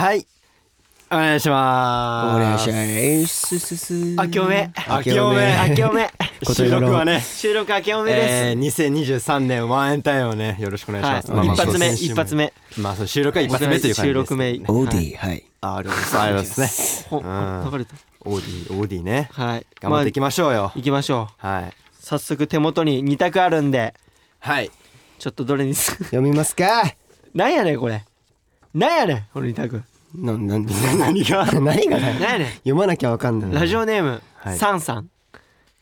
はい。お願いします。お願いします。すすす明けおめ。明けおめ。明けおめ。収録はね収録明けおめです、えー、2023年 ONE N' TIME をね。よろしくお願いしはい。ます、まあまあ一発目一発目。まあそう収録は一発目という感じです収録目。 AuDee はい。あありがとうございますね。ほうん。流れた。 AuDee AuDee ね。はい。頑張っていきまましょうよ。あ、行きましょう。はい。早速手元に2択あるんで。はい。ちょっとどれにす読みますか。なんやねんこれ。なんやねんこの2択ななんで 何が？何がだよなんやねん読まなきゃわかんないラジオネーム、はいサンさん。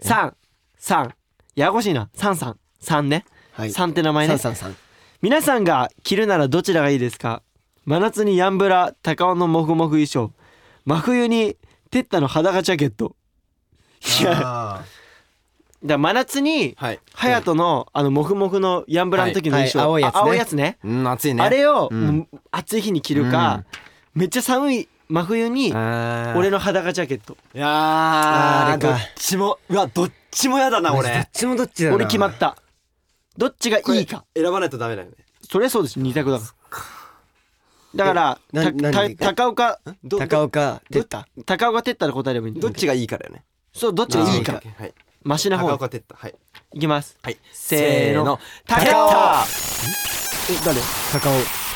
サン、サン。ややこしいな。サンさん。サンね。はいサンって名前ね。さんさんさん皆さんが着るならどちらがいいですか？真夏にヤンブラ、高尾のモフモフ衣装。真冬にテッタの裸ジャケット。いや、だかあら真夏に、ーはいハヤトのあのモフモフのヤンブラの時の衣装。はいはい青いやつねあ青いやつね。うん暑いねあれを、うんもう暑い日に着るか、めっちゃ寒い真冬に、俺俺の裸ジャケット。いやどっちもうわどっちもやだなどっ俺。ちもどっちだな俺決まった。どっちがいいか。選ばないとダメだよね。そりゃそうです。二択だから。だからた何た高岡？ど高岡ど出た高岡てったら答えればいいどっちがいいかだよね。そうどっちがいいか。はい。マシな方。高岡哲太はい。いきます。はい。せーの。高高岡岡え誰？高尾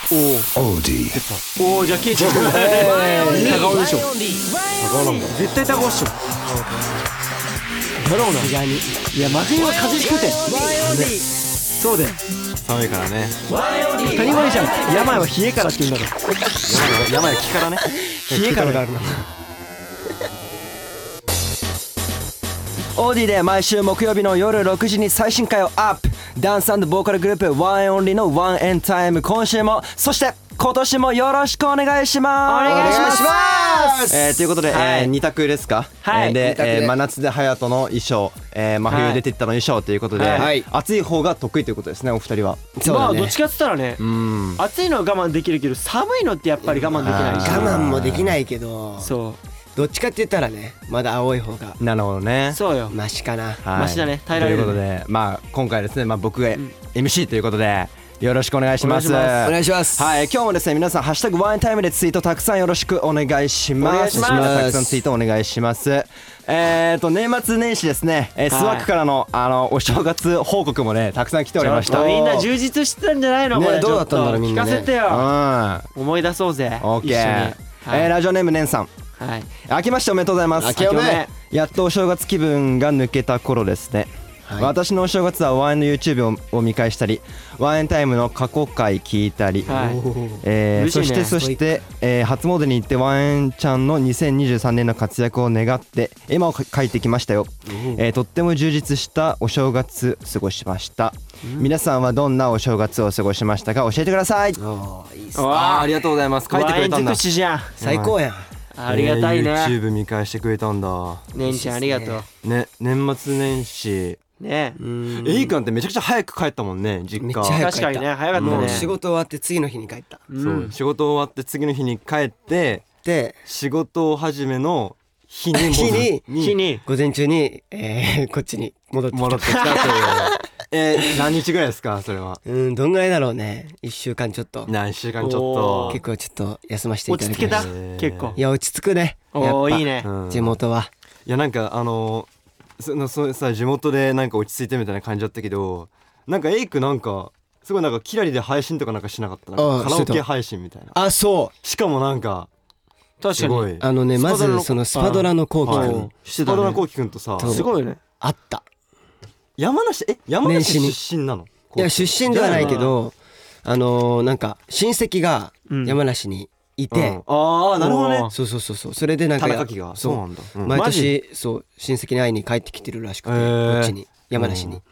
おおじゃあケイちゃん高尾でしょ高岡なんだ絶対高尾っしょだろうないや真冬は風邪ひくてそうだよ寒いからね当たり前じゃん病は冷えからって言うんだから病病は気からね冷えからだ AuDee で毎週木曜日の夜6時に最新回をアップ。ダンスボーカルグループ ONE N' ONLY の ONE N' TIME 今週もそして今年もよろしくお願いします。お願いします。えーということで、はい。えー二択ですか、はい。えーでえー真夏で隼人の衣装、えー真冬で TETTA の衣装ということで、はい。暑い方が得意ということですねお二人は。そうだね。まあどっちかっつったらねうん。暑いのは我慢できるけど寒いのってやっぱり我慢できないし。我慢もできないけど。そどっちかって言ったらねまだ青い方がなるほどね。うそうよ。マシかな。はい。マシだね。耐えられる。ということでまあ今回ですね、まあ、僕がん。MC ということでよろしくお願いします。お願いします。はい。今日もですね皆さん「ハッシュタグワンタイム」でツイートたくさんよろしくお願いします。たくさんツイートお願いします。えーと年末年始ですね、えー、はいスワックからのあのお正月報告もねたくさん来ておりました。みんな充実してたんじゃないの？これねどうだったんだろうみんなね聞かせてよ。うん。思い出そうぜ。オッケー、はい。えーラジオネームねんさんはい。明けましておめでとうございます。明けおめ。明けおめ。やっとお正月気分が抜けた頃ですね、はい。私のお正月はワンエンの YouTube をを見返したりワンエンタイムの過去回聞いたり、はい。えー嬉しいね。そしてそして、えー初詣に行ってワンエンちゃんの2023年の活躍を願って絵馬を書いてきましたよ、えーとっても充実したお正月過ごしました、皆さんはどんなお正月を過ごしましたか教えてください。いいっすね。わありがとうございます。書いてくれたんだ。ワイン尽くしじゃん。最高やんありがたいね、えー YouTube 見返してくれたんだ。ねんちゃんありがとう。ね年末年始。ね。うん。エイ君ってめちゃくちゃ早く帰ったもんね実家。めっちゃ早く確かにね早かったね。もう仕事終わって次の日に帰った。うそうん仕事終わって次の日に帰ってで仕事始めの日に日に日に。午前中に、えー、こっちに戻ってきた。戻ってきたという。えー何日ぐらいですかそれは？うんどんぐらいだろうね。1週間ちょっと。何週間ちょっ結構ちょっと休ませていただきましえー。結構。いや落ち着くね。やっぱ。おーいいね。と、うん地元は。いやなんかあのーそのそうさ地元でなんか落ち着いてみたいな感じだったけどなんかエイクなんかすごいなんかキラリで配信とかなんかしなかった？カラオケ配信みたいな。あそう。しかもなんか確かに。あのねまずそのスパドラの後期はい。君してたねスパドラコウキ君とさ。そうすごいよね。あった山梨え山梨出身なの？いや出身ではないけどあのーなんか親戚がうん。山梨にいうん。て、ああなるほどね。そうそうそうそう。それでなんか田中家が。そう。なんだ。うん。毎マ年そう親戚に会いに帰ってきてるらしくて、こっちに。山梨に、うん。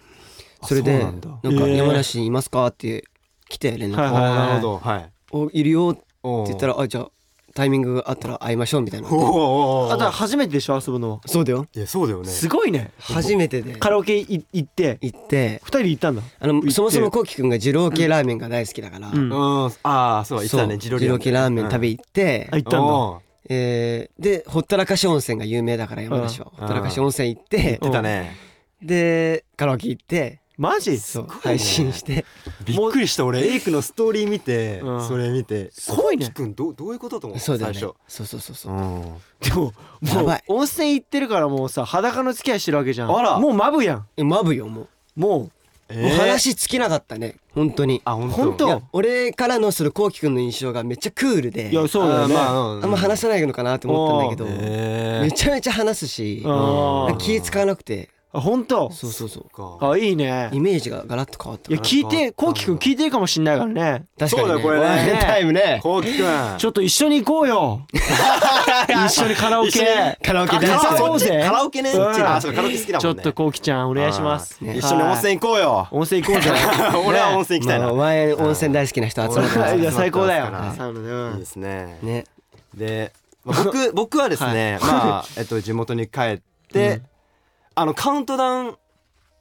それでなあそうんか山梨にいますか？って来て連絡、はいああなるほど。はい。おいるよって言ったらあじゃあタイミングがあったら会いましょうみたいな。おーおーあとは初めてでしょ遊ぶのそうだよ。いやそうだよね。すごいね。初めてで。カラオケい行って。行って。二人で行ったんだ。あのて。そもそもこうきくんが二郎系ラーメンが大好きだから、うん。うんああそう言ってたね。二郎系ラーメン。食べ行って、あ行ったんだ。えーでほったらかし温泉が有名だから山梨は、うん。ほったらかし温泉行って。言ってたね。でカラオケ行ってマジそう配信して。びっくりした俺。エイクのストーリー見てうん。それ見て。すごいね。こうきくんどうどういうことと思ってそうだよね。最初。そうそうそうそう。うん。でももう温泉行ってるからもうさ裸の付き合いしてるわけじゃん。あら。もうマブやん。えマブよももう、もう話尽きなかったね。本当に。あ本当？本当？いや俺からのそのこうきくんの印象がめっちゃクールで。ういやそうだよね、あまあうんあんま話さないのかなって思ったんだけど、へめちゃめちゃ話すし、気使わなくてあ本当？そうそうそうあいいね。イメージがガラッと変わったいや聞いてこうきくん聞いてるかもしんないからね。確かに、ね、そうだよこれね。タイムね。こうきくん。ちょっと一緒に行こうよ。一緒にカラオケ。カラオケあ大好きそう。ぜカラオケね。カラオケ好きだちょもんね。っとこうきちゃんお願いします。一緒に温泉行こうよ。温泉行こうぜ 俺は温泉行きたいな。まあ、前温泉大好きな人集まってますい。や最高だよ。はいいいですね。ね。で、まあ僕僕はですね、まあえっと地元に帰って、あのカウントダウン、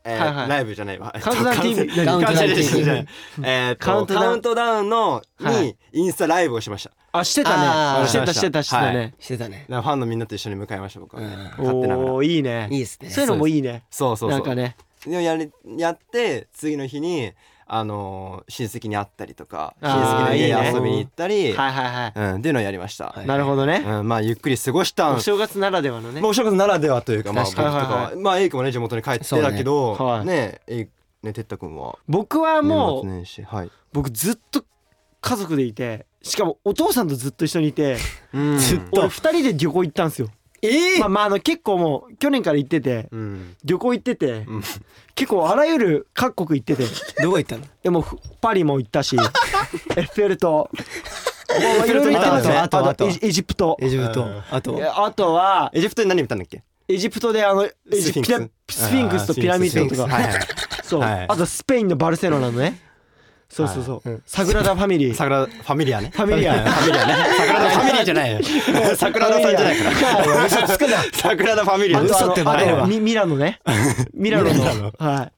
えーはいはい。ライブじゃないわ。カウントダウン TV カウントダウン TV じゃない。えーっとカウントダウン。カウントダウンのはい。にインスタライブをしました。あしてたあー。ねしてたしてたしてたはねしてたね。だからファンのみんなと一緒に向かいました僕は。ね、うん。勝手ながら。おおいいね。いいですね。そういうのもいいね。そうそうそう。なんかね。でもやりやって次の日にあのー親戚に会ったりとか親戚の家に遊びに行ったり、っていうのをやりました。はい。なるほどね。うんまあゆっくり過ごしたん。お正月ならではのね。まあ、お正月ならではというか、まあ、僕とかまあ、エイクもね、地元に帰ってそうね。だけど、はい。ね、エイク、ね、 TETTA くんは？僕はもう。僕ずっと家族でいてしかもお父さんとずっと一緒にいてずっ俺二人で旅行行ったんですよえまあまああの結構もう去年から行っててうん。旅行行っててうん。結構あらゆる各国行ってて。どこ行ったの？でもふパリも行ったし エッフェル塔。もういろいろ行ってますねあとあとあとエジエジプト。エジプト。うん。あとあとはエジプトに何見たんだっけ？エジプトであのエジスフィンクス。ピラスフィンクス。とピラミッドとか。はいはい。そう、はい。あとスペインのバルセロナのねそうそうそう、うん。サグラダ・ファミリー。サグラ、ファミリアね。ファミリアファミリアね。サグラダファミリアじゃないよ。サグラダさんじゃないから。嘘つくなサグラダファミリア。嘘ってバレるわミミラノね。ミラノの。はい。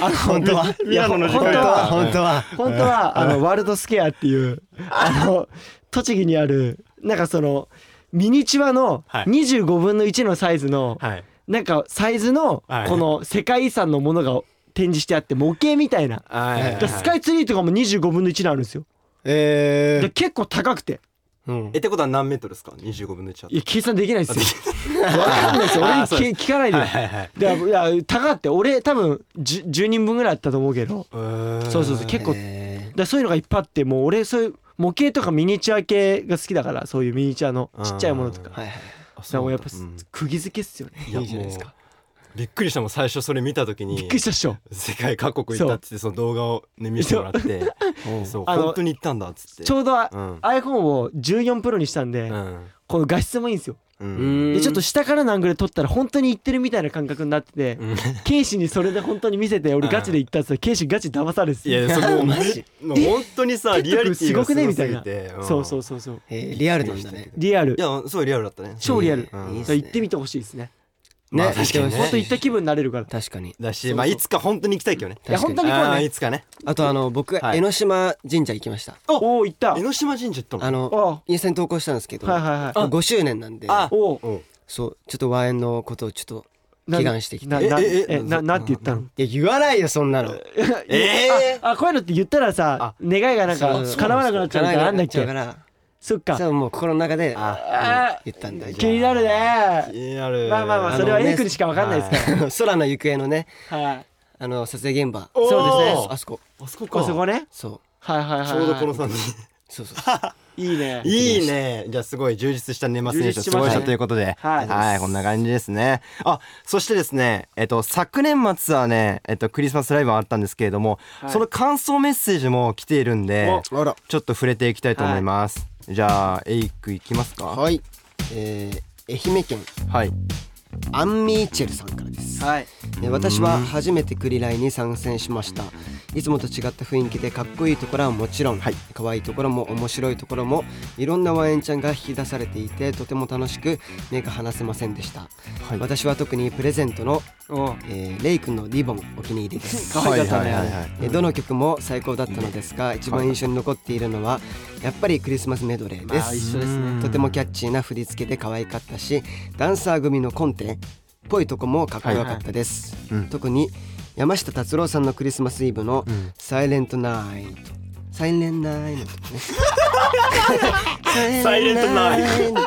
あの本当は。ミラノの時間。本当は。本当は。本当は。あのワールドスクエアっていうあの栃木にあるなんかそのミニチュアのはい。25分の1のサイズのはい。なんかサイズのはい。この世界遺産のものが展示してあって模型みたいな。はい。でスカイツリーとかも25分の1にあるんですよ。えで結構高くて。うん。え、ってことは何メートルですか？二十五分の一だといや計算できないですよ。分 かんないですよ。俺に聞聞かないで。はいはいはい。でいや高かって。俺多分 10, 10人分ぐらいあったと思うけど。そうそうそうそう。結構えでそういうのがいっぱいあってもう俺そういう模型とかミニチュア系が好きだからそういうミニチュアのちっちゃいものとか。はいはいあだからもうやっぱうん。釘付けっすよね。いやいいじゃないですかびっくりしたもん最初それ見た時に。びっくりしたっしょ。世界各国行ったっつってその動画をね見せてもらって。そう。本当に行ったんだっつって。ちょうどうん。iPhone を14プロにしたんでうん。この画質もいいんですよ。でちょっと下からのアングルで撮ったら本当に行ってるみたいな感覚になっててうん。ケイシにそれで本当に見せて俺ガチで行ったっつったらケイシガチ騙されていやそこマジ。もう本当にさえリアリティすごくね？みたいな。そうそううそうそう。えーリアルなんだね。リアル。いやすごいリアルだったね。超リアル。うん。いいっすね。行ってみてほしいですねまあね確かにね。本当行った気分になれるから。確かに。だしまあいつか本当に行きたいけどね。いや本当に行こうね。いつかね。あとあの僕はい。江ノ島神社行きました。おお行った。江ノ島神社行ったの？あのおインスタに投稿したんですけどはいはいはい。5周年なんで。あ。おうん。そうちょっと和縁のことをちょっとな祈願してきて。えななえええななんて言ったの？いや言わないよそんなの。えああこういうのって言ったらさあ。願いがなんか叶わなくなっちゃうみたいなんだっけ？そっか。そうもう心の中であ言ったんだ。気になるね。気になる。まあまあまああそれはエイクにしかわかんないですか空の行方のねらはい。あの撮影現場。そうですね。あそこ。あそこか。あそこね。そう。はいはいはいはい。ちょうどこの3人そうそう。いいね。いいね。じゃあすごい充実した年末年始を充実しましたね。過ごしたということで。はい。はいこんな感じですね。あそしてですねえっと昨年末はねえっとクリスマスライブがあったんですけれどもはい。その感想メッセージも来ているんでちょっと触れていきたいと思います。じゃあエイクいきますか？はい。えー愛媛県。はい。アンミーチェルさんからです。はい。えー私は初めてクリライに参戦しましたいつもと違った雰囲気でかっこいいところはもちろん、はい。可愛いところも面白いところもいろんなワンエンちゃんが引き出されていてとても楽しく目が離せませんでした、はい。私は特にプレゼントの、おえーレイ君のリボンお気に入りです。可愛かったね。はいはいはい。はいえーどの曲も最高だったのですが一番印象に残っているのはやっぱりクリスマスメドレーであす一緒ですね。とてもキャッチーな振り付けで可愛かったしダンサー組のコンテっぽいとこもかっこよかったです、はいはい。うん。特に山下達郎さんのクリスマスイブのうん「サイレントナイト」サイレンナイトねサイレントナイトこの、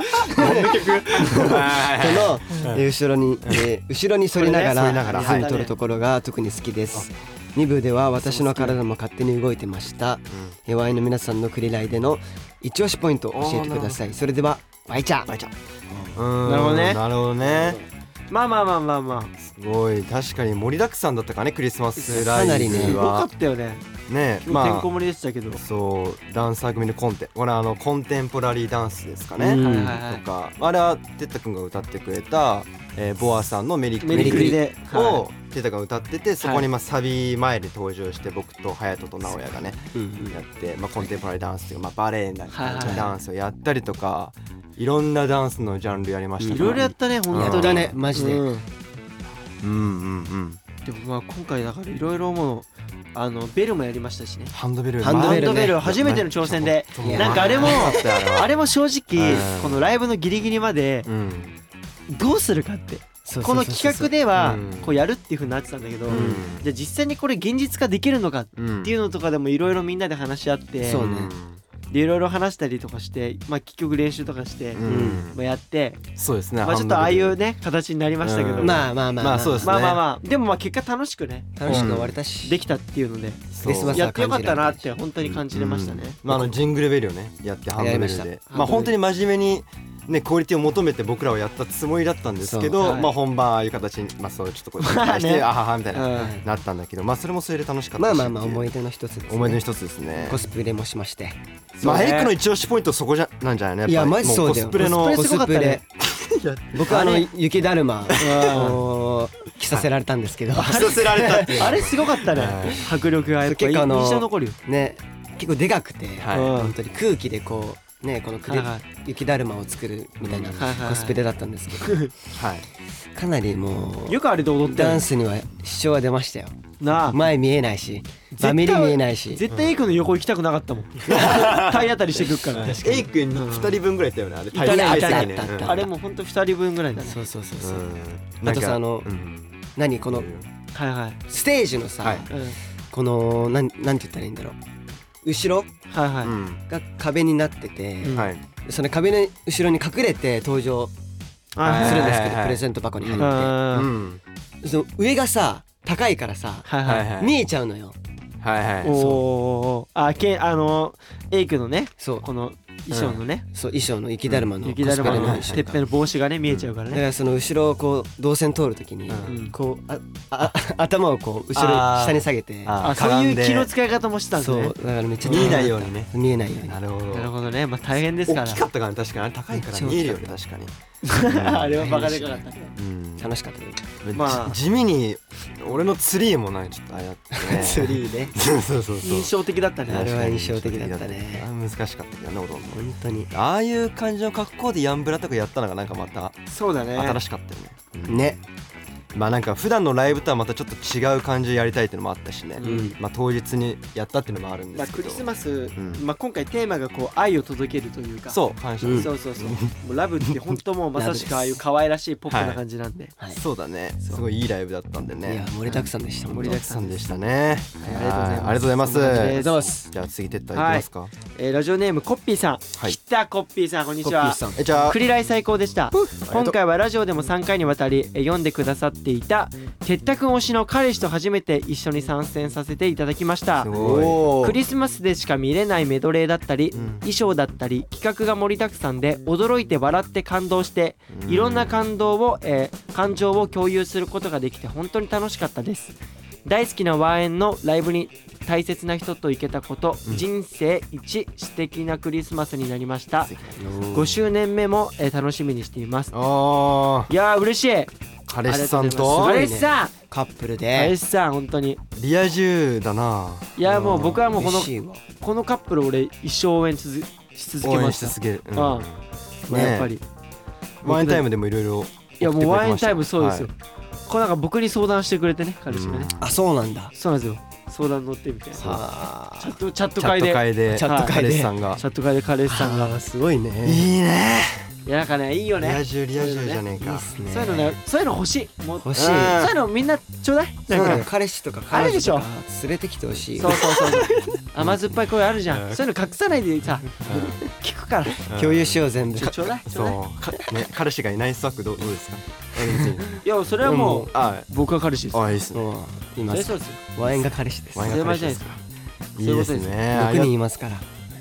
えー後ろに、えー後ろに反りながらら。リズム取るところが特に好きです。2部では私の体も勝手に動いてました。えーワインの皆さんのクリライでの一押しポイントを教えてください。それではワイちゃん。ななるほどね。なるほどねまあまあまあまあまあ。すごい。確かに盛りだくさんだったかねクリスマスライブかなりねすごかはったよね。ね今日てんまこ盛りでしたけど。あそうダンサー組のコンテこれあのコンテンポラリーダンスですかね、うん。とか。あれはてったくんが歌ってくれた、えーボアさんのメリクメリクリでをてったくんが歌っててそこにまあサビ前で登場して僕と隼人と直哉がねうんやって、まあ、コンテンポラリーダンスっていうか、まあ、バレエなダンスをやったりとかいろんなダンスのジャンルやりました。いろいろやったね本や当に。ったねマジで、うん。うんうんうんでもまあ今回だからいろいろもうあのベルもやりましたしね。ハンドベルハンドベルベル初めての挑戦で。なんかあれもあれれも正直うん。このライブのギリギリまでうんどうするかって。この企画ではうん。こうやるっていう風になってたんだけどうん。じゃあ実際にこれ現実化できるのかっうんていうのとかでもいろいろみんなで話し合ってそうね。でいろいろ話したりとかしてまあ結局練習とかしてうん。うんまあやってそうですね。まあちょっとああいうね形になりましたけど。うん。まあまあまあ。まあそうですねまあまあ。まあでもまあ結果楽しくね楽しく終われたし、できたっていうのでやってよかったなって本当に感じれましたね。うん。まああのジングルベルをね。やってハンで。まあ本当に真面目にねクオリティを求めて僕らはやったつもりだったんですけそうはい。どまあ本番ああいう形にまあそうちょっとこう してねあははみたいなうん。なったんだけどまあそれもそれで楽しかったしまあまあまあ思い出の一つです、ね、思い出の一つですね。コスプレもしまして。まあエイクの一押しポイントそこじゃなんじゃないの？やっぱりいやマジそうだよ。もコスプレのコスプレ 僕はあの雪だるまを着させられたんですけど。着させられたって あれすごかったね。はい。迫力がやっぱ結構あの印象残るよ。ね結構でかくて、はい。うん本当に空気でこうねこのくれはいはい。雪だるまを作るみたいなコスプレだったんですけど。はい。かなりもうよくあれで踊ったよねダンスには支障は出ましたよ。なあ。前見えないしバミリ見えないし。絶対エイクの横行きたくなかったもん。体当たりしてくっから。エイクに2人分ぐらいいたよねあれ。体いたね積ね。いたいたあれもうほんと2人分ぐらいだね。そうそうそううそう、ん。あとさあのうん。何このはいはい。ステージのさ、はい。うん。このなんなんて言ったらいいんだろう後ろはいはい。うん。が壁になってて、うん。はい。その壁の後ろに隠れて登場はい。するんですけど、はいはいはい。プレゼント箱に入うって、ん。その上がさ高いからさ、はいはい。はい見えちゃうのよ。はいはい。おおあけあのエイクのねそう。この衣装のね。そう衣装の雪だるまのコ雪だるまの衣装が。てっぺんの帽子がね見えちゃうからね。だからその後ろをこう動線通るときに、うん。こうああ 頭をこう後ろ下に下げてああそういう気の使い方もしてたんですそうねだからめっちゃ見えないようにね。見えない。ように。なるほど。なるほどね。まあ大変ですから。大きかったからね確かに。あれ高いから見えるよね確かに。あれはバカでかかった。ねうん。楽しかったねまあじ地味に俺のツリーもなんかちょっとあれやってね。ツリーね。そうそうそう。そう印象的だったね。あれは印象的だったね。難しかったけどね踊るの本当に。ああいう感じの格好でヤンブラとかやったのがなんかまたそうだね。新しかったよね、うん。ねまあなんか普段のライブとはまたちょっと違う感じでやりたいっていうのもあったしね、うん。まあ当日にやったっていうのもあるんですけど。まあクリスマスん。まあ今回テーマがこう愛を届けるというか。そう感謝、うん。そうそうそう。もうラブって本当もうまさしくああいう可愛らしいポップな感じなんで。はい。そうだね。すごいいいライブだったんでいねや盛りだくさんでした盛りだくさんでしたね。はい。ありがとうございます。ありがとうございます。じゃあ次撤退いきますか、えーラジオネームコッピーさん。はい。来たコッピーさんこんにちは。えじゃあ。クリライ最高でした。今回はラジオでも3回にわたりえー読んでくださっていたてったくん推しの彼氏と初めて一緒に参戦させていただきました。クリスマスでしか見れないメドレーだったり、うん。衣装だったり企画が盛りだくさんで驚いて笑って感動してうん。いろんな感動を、えー感情を共有することができて本当に楽しかったです大好きなワンエンのライブに大切な人と行けたこと、うん。人生一素敵なクリスマスになりました。5周年目も、えー楽しみにしています。あいやー嬉しい。ー彼氏さんと。彼氏さん。カップル彼で氏さん本当に。リア充だな。いやもう僕はもうこのこのカップル俺一生応援続し続け応まし援した続ける、うん。あまあやっぱり。ワインタイムでもいろいろいやもうワインタイムそうですよ、はこれなんか僕に相談してくれてね彼氏がね、あそうなんだ。そうなんですよ。相談乗ってみたいなチはャットチャットチャット会で。会でチャット会で。彼氏さんがチャット会で彼氏さんが。あすごいね。いいねいやなんかねいいよリアね充リア充じゃねえか。そういうのねそういうの欲しい。もう欲しい。そういうのみんなちょうだい。なんか彼氏とか彼女とか連れてきてほしいそうそうそう。甘酸っぱい声あるじゃん。そういうの隠さないでさ聞くから。共有しよう全部。ちょちょうだい。そう。ね彼氏がいないスワックどうどうですか？いやそれはもうあ僕は彼氏です。あいいっすね。うん。います。ワインが彼氏です。ワイン当たり前じゃないですか。か。いいですね。6人いますから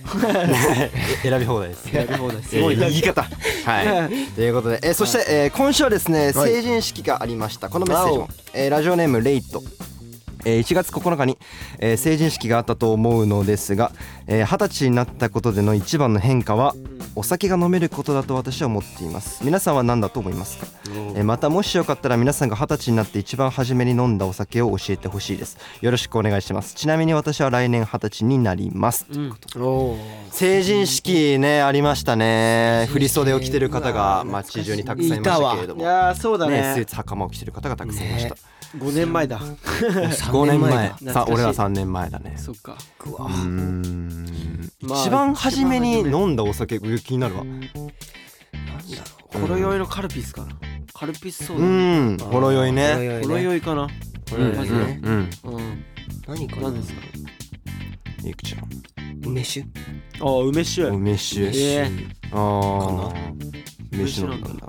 選び放題です。やり放題す。すごい。言い方。はい。ということで、えーそして、えー今週はですね成人式がありました。このメッセージも、えーラジオネームレイトえー1月9日に、えー成人式があったと思うのですがえー二十、歳になったことでの一番の変化はお酒が飲めることだと私は思っています。皆さんは何だと思いますか、えーまたもしよかったら皆さんが二十歳になって一番初めに飲んだお酒を教えてほしいです。よろしくお願いします。ちなみに私は来年二十歳になります。うん。お成人式ねありましたね。振り袖を着てる方が街中にたくさんいましたけれどいもやーそうだね。スーねツ袴を着てる方がたくさんいました、5年前だ。5年前だ。さ俺ら3年前だね。そっか。うーん。まあ一番初めに飲んだお酒気になるわ。ほろ酔いのカルピスかな。カルピスソうー。んほろ酔いねダほろ酔いかな。うんうんマジでうん。うん。何かな。何ですかいくちゃん。梅酒。ああ梅酒。梅酒。えああ梅酒飲んだ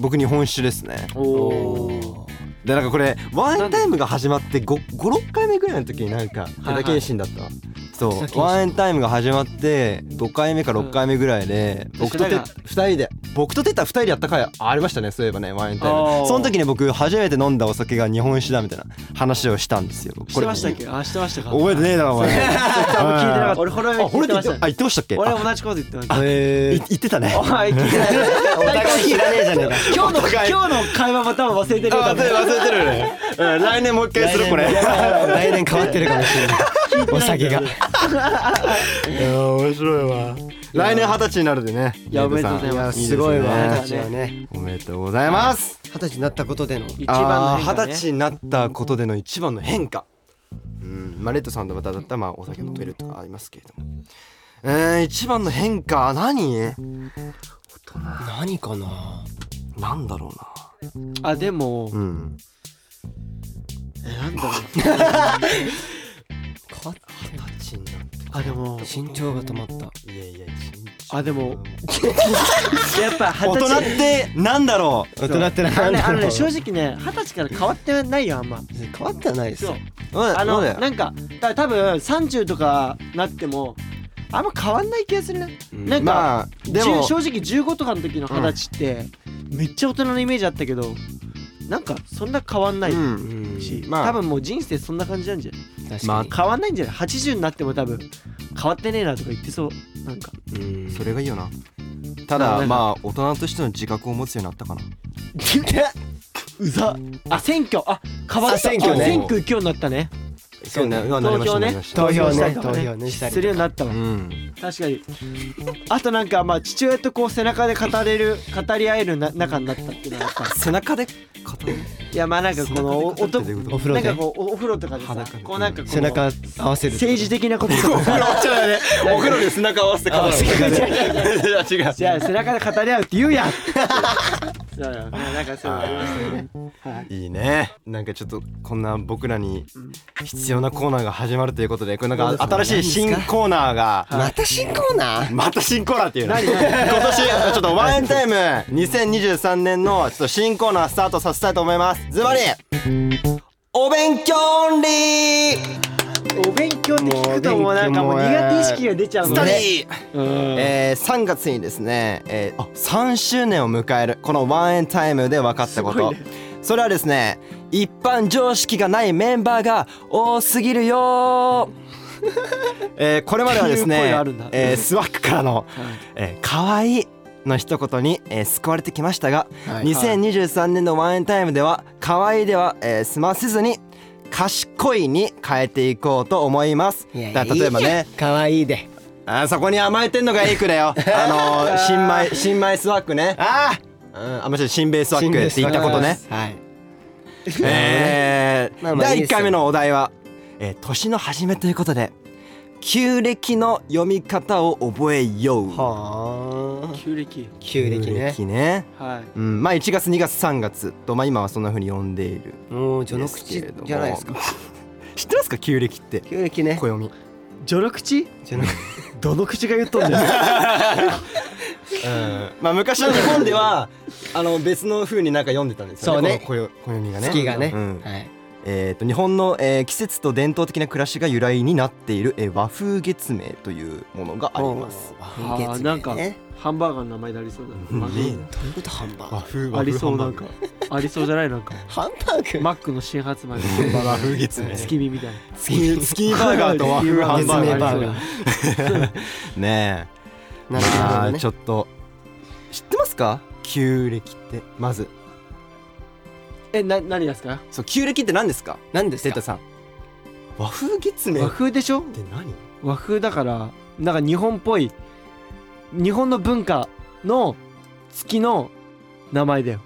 僕日本酒ですね。おおでなんかこれワインタイムが始まって56回目ぐらいの時になんかはい手田謙信だったわ。そう手田謙信ワインタイムが始まって5回目か6回目ぐらいでうん。僕とて手田が。2人で。僕とてった2人でやった回ありましたねそういえばねワインタイム。その時に僕初めて飲んだお酒が日本酒だみたいな話をしたんですよ。してましたっけ？あしてましたか？覚えてねえだろお前。聞いてなかった。俺ほろ酔いあ言ってあ聞いてました言ってましたっけ？俺あ同じこと言ってました言ってたね。お前聞いてない。お互い知らねえじゃねえか。今日の今日の会話も多分忘れてる忘れてる。来年もう一回するこれ。来年変わってるかもしれない お酒が。いや面白いわ。来年二十歳になるでねいやおめでとうございます。すごいわ。ね二十歳はね。おめでとうございます。二十歳になったことでの一番の二十歳になったことでの一番の変化。うんまあレッドさんとまただったらまあお酒飲めるとかありますけれども。えー、一番の変化何？何かな？なんだろあでもうなうん。えなんだろう あでも身長が止まった。いやいやあでも。やっぱ大人二十歳。ってなんだろう。大人ってあの何だろう。ねあのね正直ね二十歳から変わってないよあんま。変わってはないですそう。よああのなんかだ多分30とかなってもあんま変わんない気がするななんか、まあでも。10正直15とかの時の二十歳って、めっちゃ大人のイメージあったけどなんかそんな変わんないうん。し、まあ。多分もう人生そんな感じなんじゃない？まあ確かに。変わんないんじゃない？80になっても多分変わってねえなとか言ってそう。なんか。うん。それがいいよな。たまあだまあ大人としての自覚を持つようになったかな。うざ。あ選挙。あ変わった。あ選挙ね。あ選挙今日になったねそうね投票ね。した。りとか投票ね。したりするようになったわ。うん。確かに。あとなんかまあ父親とこう背中で語れる語り合えるな仲になったっていうのはやっぱ 背中で語る？いやまあなんかこのおお風呂で。なんかこうおお風呂とかでこうなんか背中合わせる政治的なこととか。さ お風呂で背中合わせて語る。いや 違う。じゃあ背中で語り合うって言うやんそうよなんかそういうのありましたよね。はい。いいね。なんかちょっとこんな僕らに必要なコーナーが始まるということでこれなんか新しい新コーナーが。また新コーナー？また新コーナーっていうの？何今何年ちょっとワンタイム2023年のちょっと新コーナースタートさせたいと思います。ズバリお勉強オンリーお勉強って聞くともうなんかもう苦手意識が出ちゃうスもんね。えー、3月にですね、えー、あ3周年を迎えるこの ONE N' TIME で分かったこと、ね。それはですね一般常識がないメンバーが多すぎるよ。えー、これまではですねえー、 SWAG からの「えー、かわいい」の一言に、えー、救われてきましたが、はい。2023年の ONE N' TIME では「かわいい」では、えー、済ませずに「賢い」に変えていこうと思います。例えばね。可愛いで。あーそこに甘えてんのがエイクだよ。あのー、新米新米スワックね。あうんあもちろん新米スワックって言ったことね。はい。えー第1 まあまあいいですよ。回目のお題は、えー年の初めということで旧暦の読み方を覚えよう。は旧暦。旧暦ね。暦ね。はい。うん。まあ1月2月3月とまあ今はそんな風に呼んでいるも。う序の口じゃないですか。知ってますか？旧暦って。旧暦ね。暦。序の口？序のどの口が言っとんね ん。まあ昔の日本ではあの別の風になんか読んでたんですよね。そうね。この暦暦がね。月がね。うん。はいえー、と日本の、えー季節と伝統的な暮らしが由来になっている、えー和風月明というものがあります。和あ風月明ーなんかねハンバーガーの名前でありそうだうん。ねねどういうこと？ハンバーガー。風ありそうなんか。ありそうじゃないなんか。ハンバーグ？マックの新発売の。和風月明月見みたいな。月月見バーガーと和風ハンバーガー。月見バーガー。ねえ。なるまあほどね。ちょっと知ってますか？旧暦ってまずえな何ですか？そう旧暦って何ですか？何ですかテッタさん？和風月明和っ風でしょ？て何？和風だからなんか日本っぽい日本の文化の月の名前だよ。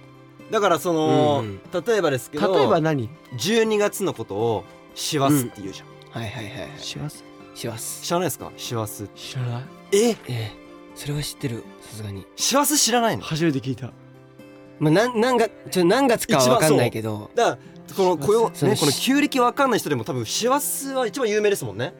だからその、うん例えばですけど例えば何？12月のことを師走って言うじゃん、はいはいはいはい。します？します。知らないですか？師走知らない。え？ええ。それは知ってる。さすがに。師走知らないの？初めて聞いたまあなんなんがちょ何月かは分かんないけど。だからこのこよ、ね、この旧暦わかんない人でも多分師走は一番有名ですもんね。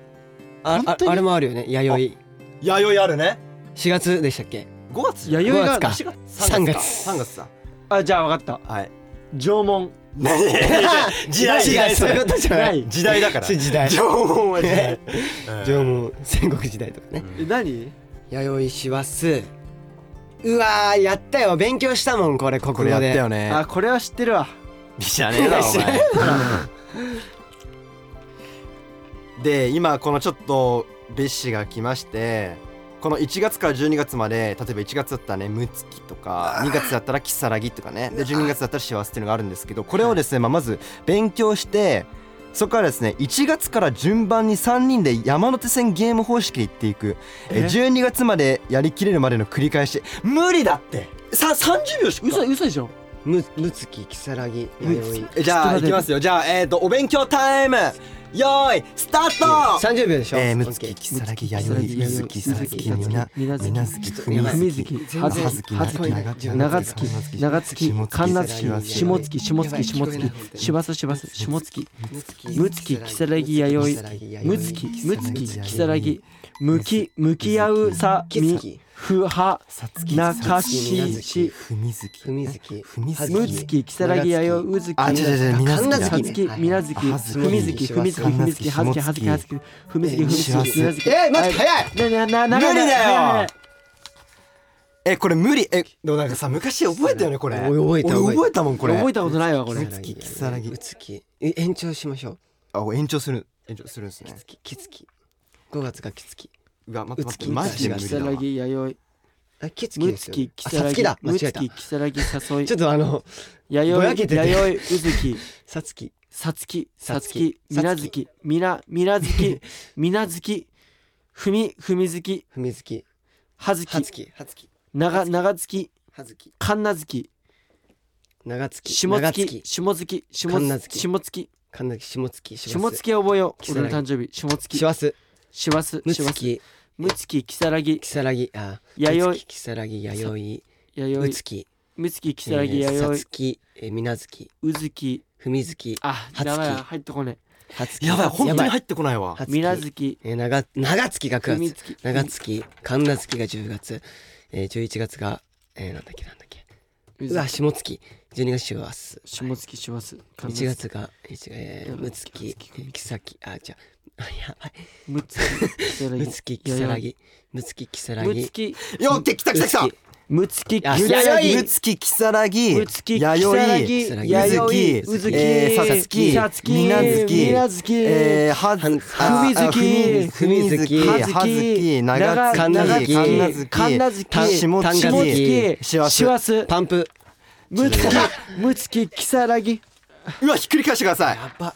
ああ本当に？あれもあるよね。弥生。弥生あるね。4月でしたっけ？5月？弥生が5月か。4月3月。3月だあじゃあ分かった。はい。縄文。時代。時代。そういうことじゃなないい時代だから。そ れ時代。縄文は時代。縄文戦国時代とかね。え何？弥生師走うわーやったよ。勉強したもんこれ国これや語でったよね。あこれは知ってるわ。知らねえだろお前。で今このちょっと別紙が来ましてこの1月から12月まで例えば1月だったらねむつきとか2月だったらきさらぎとかね。で12月だったらしわすっていうのがあるんですけどこれをですね、まあ、まず勉強してそこからですね1月から順番に3人で山手線ゲーム方式で行っていく。ええ？12月までやりきれるまでの繰り返し。無理だって。さ30秒しか。嘘嘘でしょ？むむつききさらぎ弥生。えじゃあいきますよ。じゃあえっ、とお勉強タイムよーいスタート。30秒でしょ。えー、むつききさらぎやむつよいききさらぎうずきさつきみなみなずきみなずきふみずきはずきはずき長長月長月神奈月下月下月下月下月しばすしばす下月むつききさらぎやよいむつきむつききさらぎむき向き合うさみきつきふはさつきなかししふみずきふみずきふみずきききさらぎやようずきあ違う違うみなずきみなずきはずきふみずきふみずきふみずきはずきはずきはずき。ふみずきふみずきみなずきえー待って早い。なななな無理だよえこれ無理えでもなんかさ昔覚えたよねこれ覚えた俺覚えたもんこれ覚えたことないわこれむつききさらぎうつきえ延長しましょうあ延長する延長するんですねきつききつき5月がきつきうわ待って待ってうつきマジで無理だわ。ぎやよいあきつきすよききさらぎあさつきだ間む違えた。つききさらぎ誘い。ちょっとあのやよいぼやけてて。やよいうず き。さつき。さつきさつさつき。きみなずき。みなみなずき。みなずき。ふみふみずき。ふみずき。はずはつき。きはつき。ながながつき。はずき。かんなずき。長月。下長月。月。下月。下神奈月下月。かんなき。下月。下月覚えよう。俺の誕生日。下月。しわすしわすむつきむつききさらぎきさらぎあ。やよいききさらぎやよいやよいうつきむつききさらぎやよいさつきえみなずきうずきふみずきあはつきや。ばい入ってこねはつきやばい本当に入っってこないわ。みなずきえー長長月が9月。ふみつき長月。神奈月が10月。えー11月がえーなんだっけなんだっけ。ううわ下月。12月しわす下月しわす1月。が1えーむつきむつききさきあじゃあやばい。むつききさらぎむつききさらぎむつききさらぎむつきよっ来た来た来たむつききあさらぎむつききさらぎむつききさらぎやよいうずきさつきさつきみなずきみなずきえーははんあふみずきふみずきはずきはずきかんなずきかんなずきかんなずきた下たん下が月月しわすしわすパンプむつきむつききさらぎうわひっくり返してくださいやば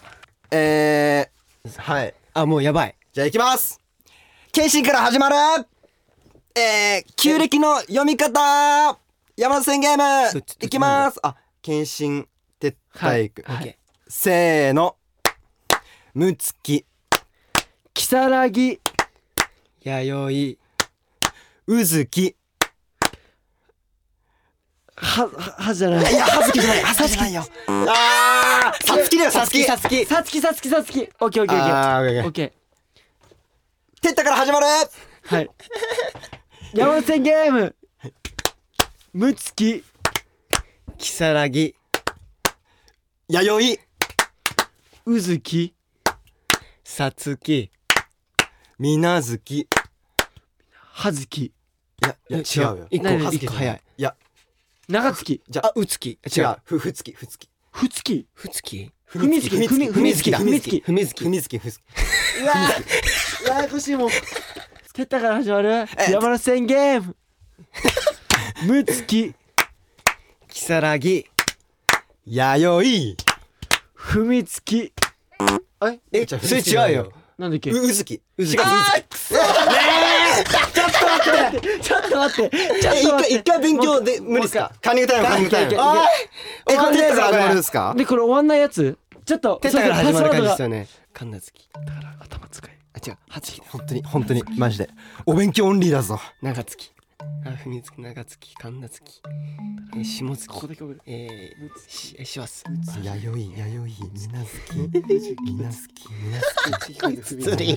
えーはいあもうやばい。じゃあ行きます。謙信から始まる。えー、旧暦の読み方。山手線ゲーム。ちょちょいきます。あ謙信撤退区、オッケせーのむつききさらぎーやよいうずきはははじゃない。いやはずきじゃない。はずきじゃない。よ。あーさつきだよさつき。さつき。さつきさつきさつきオッケーオッケーオッケあーオッケーてったから始まるーはい。山手線ゲーム。むつき。きさらぎ弥生。うずき。さつき。みなずき。いはずき。やいや違うよ。一個何はずき早い。いや長月。じゃあうつき違う。ふふつき。ふつき。ふつき。ふつき。ふみつき。ふみふみつきだ。ふみつき。ふみつき。ふみつき。ふつき。うわややこしいもん。てったから始まる。山手線ゲーム。むつき。き。さらぎ弥生ふみつきえそれ違うよ。なんだっけ？うう。ずきうずきちょっと待ってちょっえ一と待って。回一回勉強で無理ですか？カニタイムカニタイムえこれてったから始まるんでですか？でこれ終わんないやつ。ちょっとてったから始まる感じですよよねかんなつき頭使いあ違う。はつき本当に本当にマジで。お勉強オンリーだぞ。長月あふみつき長月かんなつきえー下月。ここだけ覚えーしえしわす。弥生弥生みなずきみなずきみなずき普通に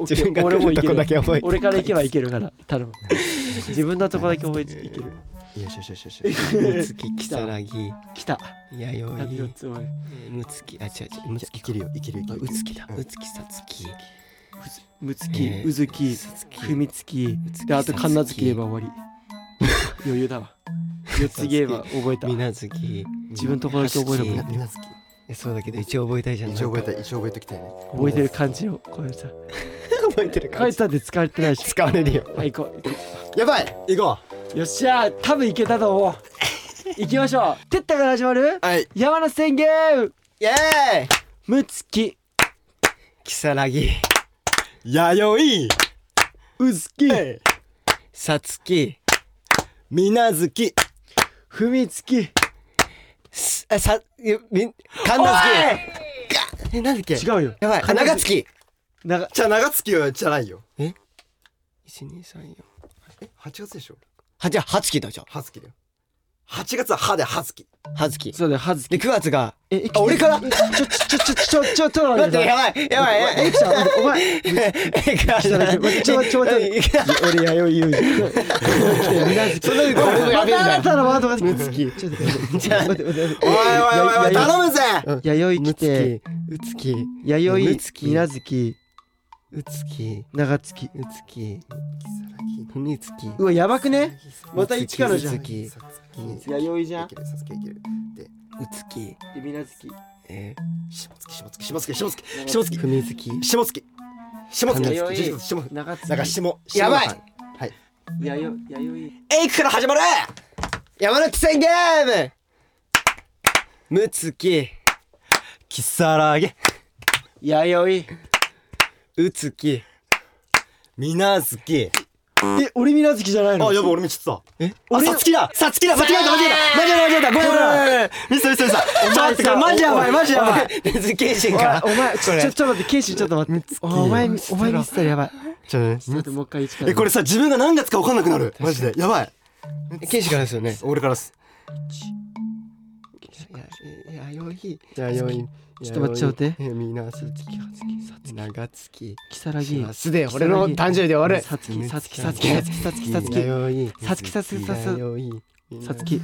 自分が俺もいけ来るとこだける覚えて俺から行けばいけるから。頼む。自分のとこだけ覚えていける。よしよしよしよしむつききさらぎ来た。弥生。あ四つもえーむつきあ違う違うむつきいけるよいけるよ。いけるよあうつきだ。うつきさつきむつきえー。うずきふみつき。あとかんなつき言えば終わり。余裕だわ。四つ言えば 覚えた。みなずき。自分のとこだけ覚えればいいみなずき。えそうだけど一応覚えたいじゃん一応覚えたい。い一応覚えときたいね。覚えてる感じを。これさ覚えてる書い てたって使われてないし。使われるよ。はい行こやばい。行こう。よっしゃ多分いけたと思う。行きましょう。てったから始まる？うはい。山手線ゲーム。イエーイ。むつき。きさらぎ弥生。うずき。さつき。みなずき。ふみつき。さゆみかんなつき。えなんだっけ？違うよ。やばい。あ長月。なんかじゃあ長月はじゃないよ。一二三四。え？八月でしょ？はじゃあはつきだじゃはずきだよ八月は歯で歯月き。月ずき。そうだよ、はず。で、9月が、え、え俺から？ちょ、ちょ、ちょ、ちょ、ちょ、ちょ、ちょ、待って、やばい、やばい、やばい。え、ちょ、お前、え、ちょ、ちょ、ちょ、ちょ、俺、弥生裕二。みなずき。そんなに、僕やべえん。また新たなワードが出てきちょっと、待って、待って。おいおいおいおい、頼むぜ弥生来て、うつき、弥生、うつき、み。うつき長月うつきふつきうわやばくねまた一からじゃん弥生じゃん？でうつき海名月。えー、下月下月下月下月。下月。み下月。下月。下月。下やばい。はい。やよやよいエイクから始まる。山の戦ゲーム。むつききさらげやよいうつきみきえ俺みなずきじゃないの？あやばい俺もちょっとえ？あさつきだ。さつきだ間違えた間違えた。間違えた間違えた。ごめんごめんミスミスミスちょっとマジやばいマジやばい。むつきしんから。お前ちょちょっと待ってケイシーちょっと待って。おお前お前ミスったらやばい。ちょっとねちょっともう一回一からえこれさ自分が何月か分かんなくなる？マジで。やばい。ケンシからですよね。俺からっす。いや弥生弥ちょっと待ってちょっと待って。みなすつきはつきさつき長月。キサラギす。で俺の誕生日で終わる。さつきさつきさつきさつきさつきさつきさつきさつきさつきさつき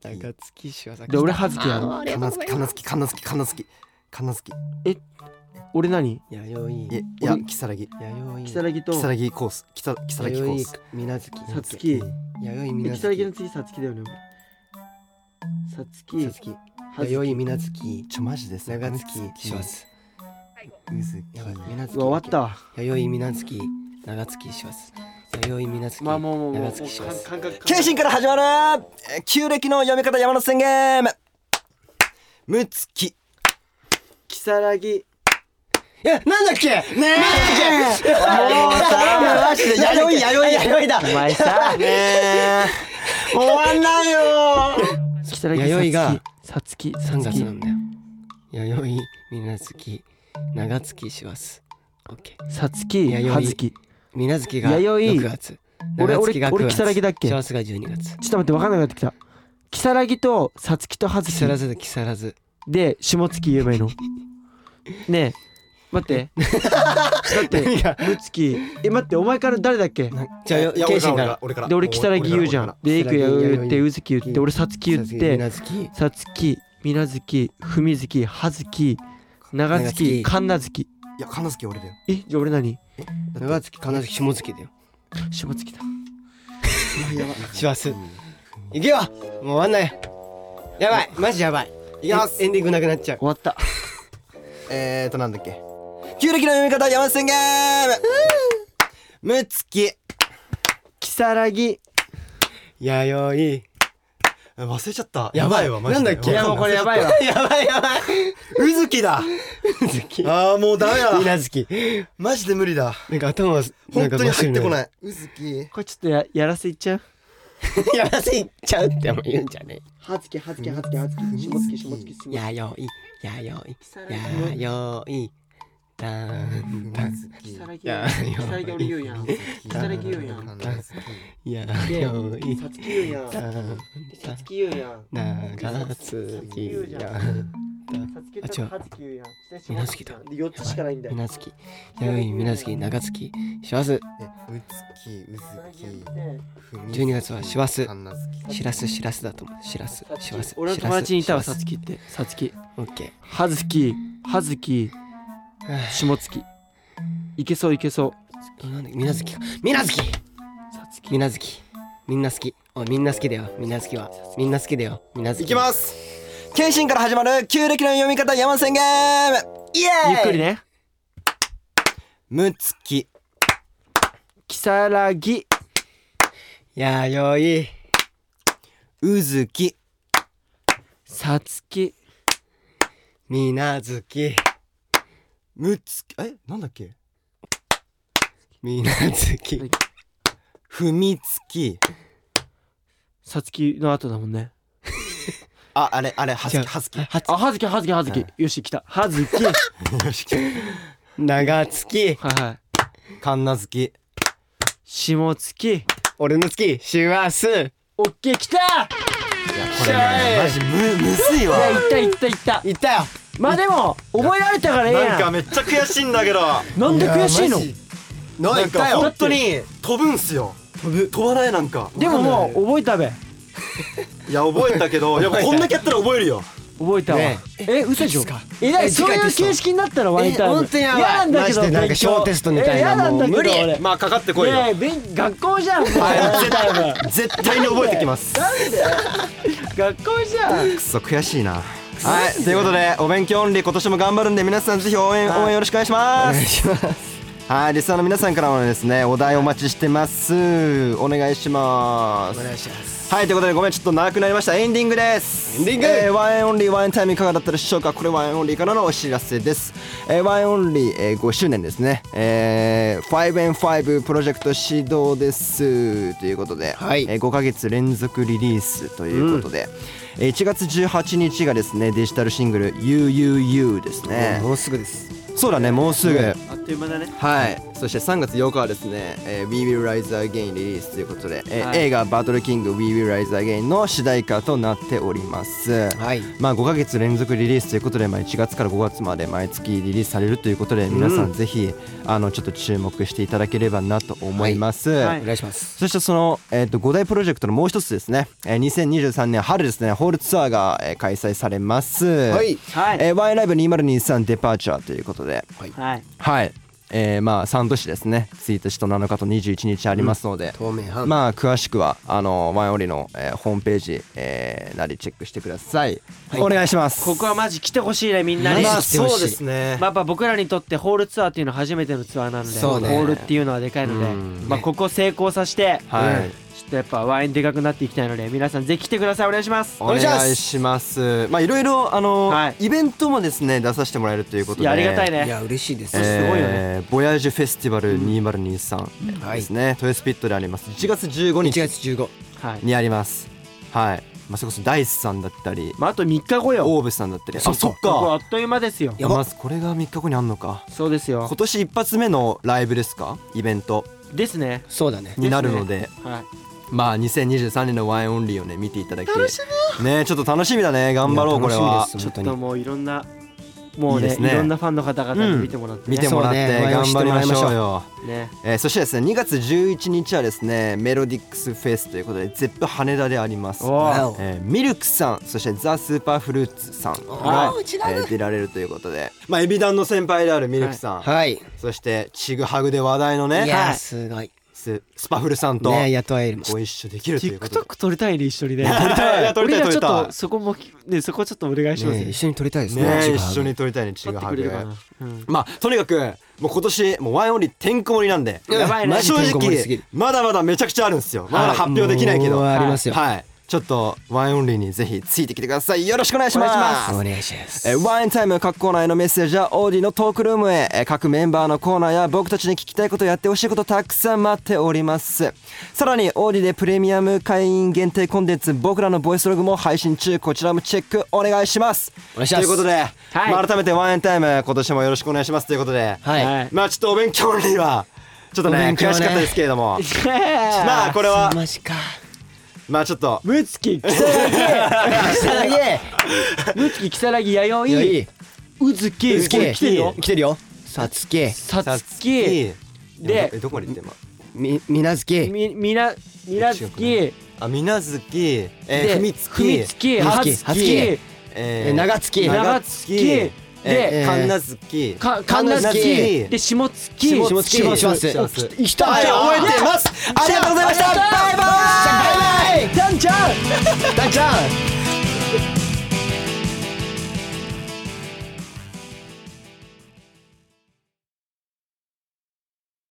長月。しわさで俺はずきやろかなずきかなずきかなずきかなずきかなずき俺何？弥生。いいやきさらぎ弥生。キサラギときさらぎコース。きさきさらぎコース。みなずき。さつき。弥生みなキサラギのず次さつきだよねさつきき。さつき弥生みなつきちょまじです長月ショーツうずきみなつき終わった。弥生みなつき長月。ショーツ弥生みなつき長月ショーツ謙信から始まる。旧暦の読み方山の宣言ム。むつききさらぎえ、なんだっけ？ねえ。なんだっけ？もうさ、マジで、やよいやよいやよいだ。お前さ、ねえ。終わんないよ。きさらぎがさつきさ3つき。月なんだよ。弥生みなずき長月しわす。オッケーさつき弥生はずきみなずきが弥生。6月。俺俺長月が9俺月。如月だっけ？ちょ幸せが12月。っと待って分かんなくなってきた。如月とさつきとはずき木更津だ木更津。で下月言えばいいの。ねえ待って。だって何が？むつきえ待ってお前から誰だっけ？じゃあや謙信から俺から。で俺如月言うじゃん。でいくや言ってうずき言って俺さつき言ってさつきみなずきふみずきはずき長長月月かんなずきいや金月俺だよ。えじゃあ俺何？長月金月下月だよ。下月だ。師走いくよ。もう終わんない。やばい。マジやばい。いきます。エンディングなくなっちゃう。終わった。えーとなんだっけ？旧暦の読み方山宣言むつき如月やよい忘れちゃった。やばい。わなんだっけ？い。やもうこれやばいわ。やばいやばい。うずきだ。ずき。あーもうダメだ。みなずきマジで無理だ。なんか頭は本当に入ってこい。ないうずき。これちょっとややらせいっちゃう？やらせいっちゃうっても言うんじゃねはずきはずきはずきはずき下月下月下月やよいやよいやよいだんだん如月や如月俺言うやん如月言うやんやよいさつき言うやんだんさつき言うやん長つき言うやんでみなずきだで4つしかないんだよみなずきやよいみなずき長月師走うつきうずき12月は師走かんなずきしらすしらすだと思うしらすしらす俺の友達にいたわさつきってさつきオッケはずきはずき 下月。いけそういけそう。ーなんだみなずきか。みなずき！みなずき。みんな好き。おいみんな好きだよ。みんな好きは。みんな好きだよ。みなずき。いきます。謙信から始まる旧暦の読み方山宣言イエーイ！ゆっくりね。むつき如月。やよいうずきさつき。みなずきむつきえなんだっけ？みなずき。ふみつき。さつきの後だもんね。ああれあれはず違う。きはずき。はあはずきはずきはずき。よし来た。はずき。は いよし長月。はいかんなずき下月。俺の月。しわすオッケー来た。いやこれねマジむむずいわ。いやいったいったいった。いったよまあでも覚えられたからええなんやんかめっちゃ悔しいんだけど。なんで悔しいの？なんかよ本当に飛ぶんすよ。飛ぶ。飛ばないなんか。でももう覚えたべ。いや覚えたけどいやこんだけやったら覚えるよ。覚えたわ。ねえ。嘘でしょ？えなにえそういう形式になったらワインタイム。え本当にやばい。嫌なんだけどなんか小テストみたいなえ嫌なんだけどもう無理。俺。まあかかってこいよ。ねえ勉学校じゃんもう。ワインタイム。絶対に覚えてきます。学校じゃん。くそ悔しいなはいということでお勉強オンリー今年も頑張るんで皆さんぜひ応援応援よろしくお願いします。します。はいリスナーの皆さんからもですねお題お待ちしてます。お願いします。お願いしますはいということでごめんちょっと長くなりました。エンディングです。エンディング。えー ONE N' ONLY ONE N' TIME いかがだったでしょうか？これ ONE N' ONLY からのお知らせです、えー ONE N' ONLY、えー5周年ですね。えー 5&5 プロジェクト始動です。ということで、はい。えー5ヶ月連続リリースということで、えー1月18日がですねデジタルシングル「UUU」ですね。もうすぐです。そうだねもうすぐ、あっという間だね。はい、そして3月8日はですね「えー We Will Rise Again」リリースということで、えーはい。映画「バトルキング We Will Rise Again」の主題歌となっております。はい。まあ5ヶ月連続リリースということで、まあ、1月から5月まで毎月リリースされるということで皆さんぜひ、あのちょっと注目していただければなと思います。はい。お願いします。そしてその、えー、と5大プロジェクトのもう一つですね、えー2023年春ですね。ホールツアーが、えー開催されます。はい。はい。えー、ワインライブ2023デパーチャーということで、はい。はい、えー、まあ3都市ですね。1日と7日と21日ありますので、透明版まあ詳しくはあのワインオリの、えーホームページ、えーなりチェックしてください、お願いします。ここはマジ来てほしいねみんなに。まあマジ来てほしい。そうですね。まあ、やっぱ僕らにとってホールツアーっていうのは初めてのツアーなので。そうね。ホールっていうのはでかいので、うん。まあ、ここ成功させて、はい、ちょっとやっぱワインでかくなっていきたいので皆さんぜひ来てください。お願いします。お願いします。まあいろいろあの、はい。イベントもですね出させてもらえるということで。いやありがたいね。いや嬉しいです。すごいよね。えーボヤージュフェスティバル2023はいですね、豊洲ピットであります。1月15 1日月15はい、にあります。はい、まあ、それこそダイスさんだったりまあ、あと3日後よ。オーブさんだったり。あそっここあか。っという間ですよ。やば。まずこれが3日後にあんのか。そうですよ。今年一発目のライブですか？イベント。ですね。そうだね。になるので。はいまあ2023年の ONE N' ONLY をね見ていただきねちょっと楽しみだね頑張ろうこれは。ちょっともういろんなもうねいろんなファンの方々に見てもらってね。見てもらって頑張りましょうよ。ね。えーそしてですね2月11日はですね MELODIX! FES ということで Zepp 羽田であります。えー M!LK さんそして THE SUPER FRUIT さんが、えー出られるということで。まあ EBiDAN の先輩である M!LK さん、はい。そしてチグハグで話題のね。いやーすごいススパフルさんとね雇える。ご一緒できるということで。TikTok 撮りたいね一緒にね。撮りたい 撮りたい俺らちょっ撮りたいとそこもねそこちょっとお願いします。ねね一緒に撮りたいですね。ね一緒に撮りたいねチ撮ってグハグくれるかな。うん。まあとにかくもう今年もうワインオンリーてんこ盛りなんでやばいね。まあ正てんこ盛りすぎ直る。まだまだめちゃくちゃあるんですよ。まだ発表できないけど。もうありますよ。はいちょっとワインオンリーにぜひついてきてください。よろしくお願いします。お願いします。えーワインタイム各コーナーへのメッセージはオーディのトークルームへ。えー各メンバーのコーナーや僕たちに聞きたいことやってほしいことたくさん待っております。さらにオーディでプレミアム会員限定コンテンツ僕らのボイスログも配信中。こちらもチェックお願いします。お願いします。ということで、はい。まあ改めてワインタイム今年もよろしくお願いします。ということで、はい。はいまあちょっとお勉強にはちょっとねね。悔しかったですけれども。まあこれはマジかまあちょっと。ムツキキサラギムツキキサラギ弥生。いうずきうずき。これ来てるよ。来てるよ。さつき。ささつき。でどこまで行ってみみなずき。みみなみなつき。あみなずき。えふみつふみつきはつき。ええ長月。長月で、神奈月神奈月で下月。下月。下月。下月。来た。は覚えてます。ありがとうございました。バイバイ。バイバイ。ダンちゃん。ダンちゃん。